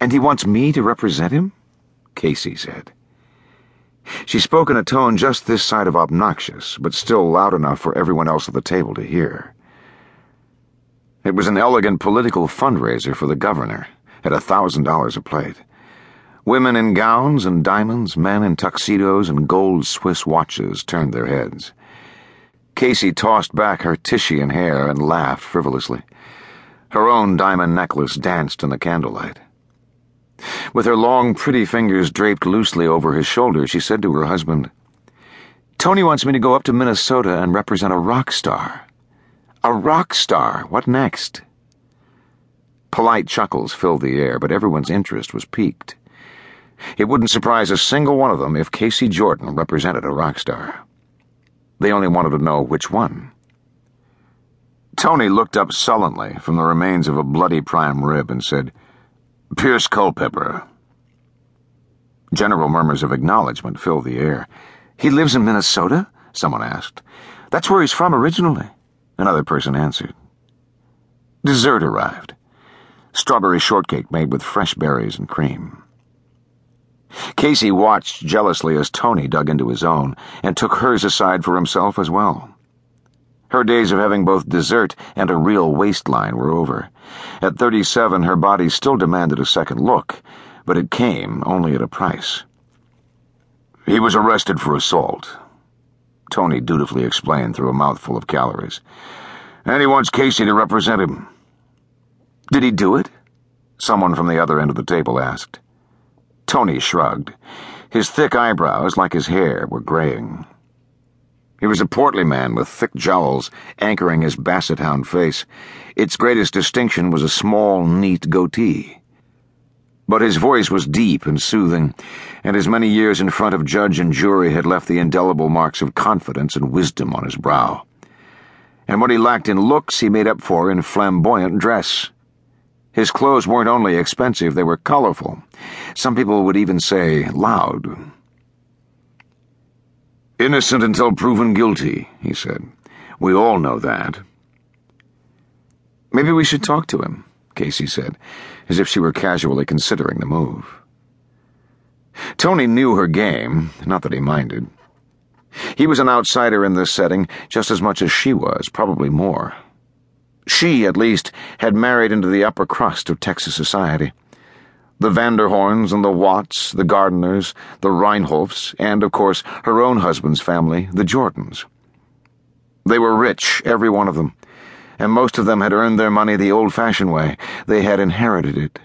And he wants me to represent him? Casey said. She spoke in a tone just this side of obnoxious, but still loud enough for everyone else at the table to hear. It was an elegant political fundraiser for the governor, at a thousand dollars a plate. Women in gowns and diamonds, men in tuxedos and gold Swiss watches turned their heads. Casey tossed back her Titian hair and laughed frivolously. Her own diamond necklace danced in the candlelight. With her long, pretty fingers draped loosely over his shoulder, she said to her husband, Tony wants me to go up to Minnesota and represent a rock star. A rock star? What next? Polite chuckles filled the air, but everyone's interest was piqued. It wouldn't surprise a single one of them if Casey Jordan represented a rock star. They only wanted to know which one. Tony looked up sullenly from the remains of a bloody prime rib and said, Pierce Culpepper. General murmurs of acknowledgement filled the air. He lives in Minnesota? Someone asked. That's where he's from originally. Another person answered. Dessert arrived. Strawberry shortcake made with fresh berries and cream. Casey watched jealously as Tony dug into his own and took hers aside for himself as well. Her days of having both dessert and a real waistline were over. At 37, her body still demanded a second look, but it came only at a price. He was arrested for assault. Tony dutifully explained through a mouthful of calories. And he wants Casey to represent him. Did he do it? Someone from the other end of the table asked. Tony shrugged. His thick eyebrows, like his hair, were graying. He was a portly man with thick jowls anchoring his basset hound face. Its greatest distinction was a small, neat goatee. But his voice was deep and soothing, and his many years in front of judge and jury had left the indelible marks of confidence and wisdom on his brow. And what he lacked in looks, he made up for in flamboyant dress. His clothes weren't only expensive, they were colorful. Some people would even say loud. Innocent until proven guilty, he said. We all know that. Maybe we should talk to him, Casey said, as if she were casually considering the move. Tony knew her game, not that he minded. He was an outsider in this setting just as much as she was, probably more. She, at least, had married into the upper crust of Texas society. The Vanderhorns and the Watts, the Gardners, the Reinholfs, and, of course, her own husband's family, the Jordans. They were rich, every one of them, and most of them had earned their money the old fashioned way. They had inherited it.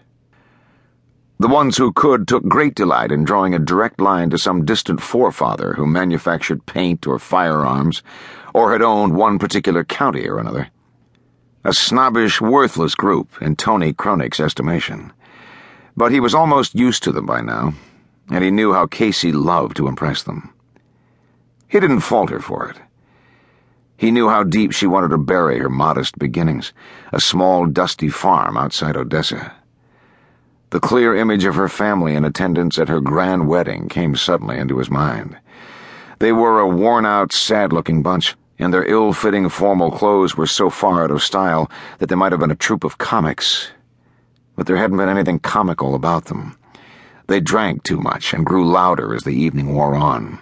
The ones who could took great delight in drawing a direct line to some distant forefather who manufactured paint or firearms, or had owned one particular county or another. A snobbish, worthless group, in Tony Kronik's estimation. But he was almost used to them by now, and he knew how Casey loved to impress them. He didn't falter for it. He knew how deep she wanted to bury her modest beginnings, a small, dusty farm outside Odessa. The clear image of her family in attendance at her grand wedding came suddenly into his mind. They were a worn out, sad looking bunch and their ill fitting formal clothes were so far out of style that they might have been a troupe of comics. But there hadn't been anything comical about them. They drank too much and grew louder as the evening wore on.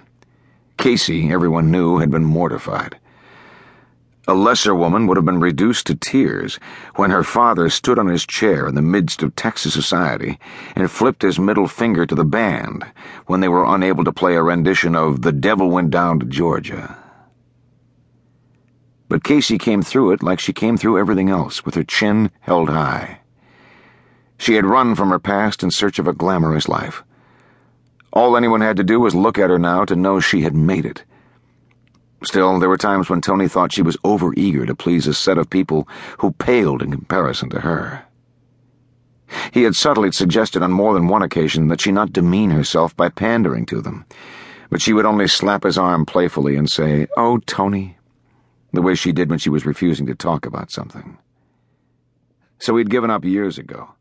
Casey, everyone knew, had been mortified. A lesser woman would have been reduced to tears when her father stood on his chair in the midst of Texas society and flipped his middle finger to the band when they were unable to play a rendition of The Devil Went Down to Georgia. But Casey came through it like she came through everything else, with her chin held high. She had run from her past in search of a glamorous life. All anyone had to do was look at her now to know she had made it. Still, there were times when Tony thought she was overeager to please a set of people who paled in comparison to her. He had subtly suggested on more than one occasion that she not demean herself by pandering to them, but she would only slap his arm playfully and say, Oh, Tony, the way she did when she was refusing to talk about something. So he'd given up years ago.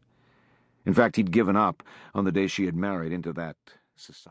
In fact, he'd given up on the day she had married into that society.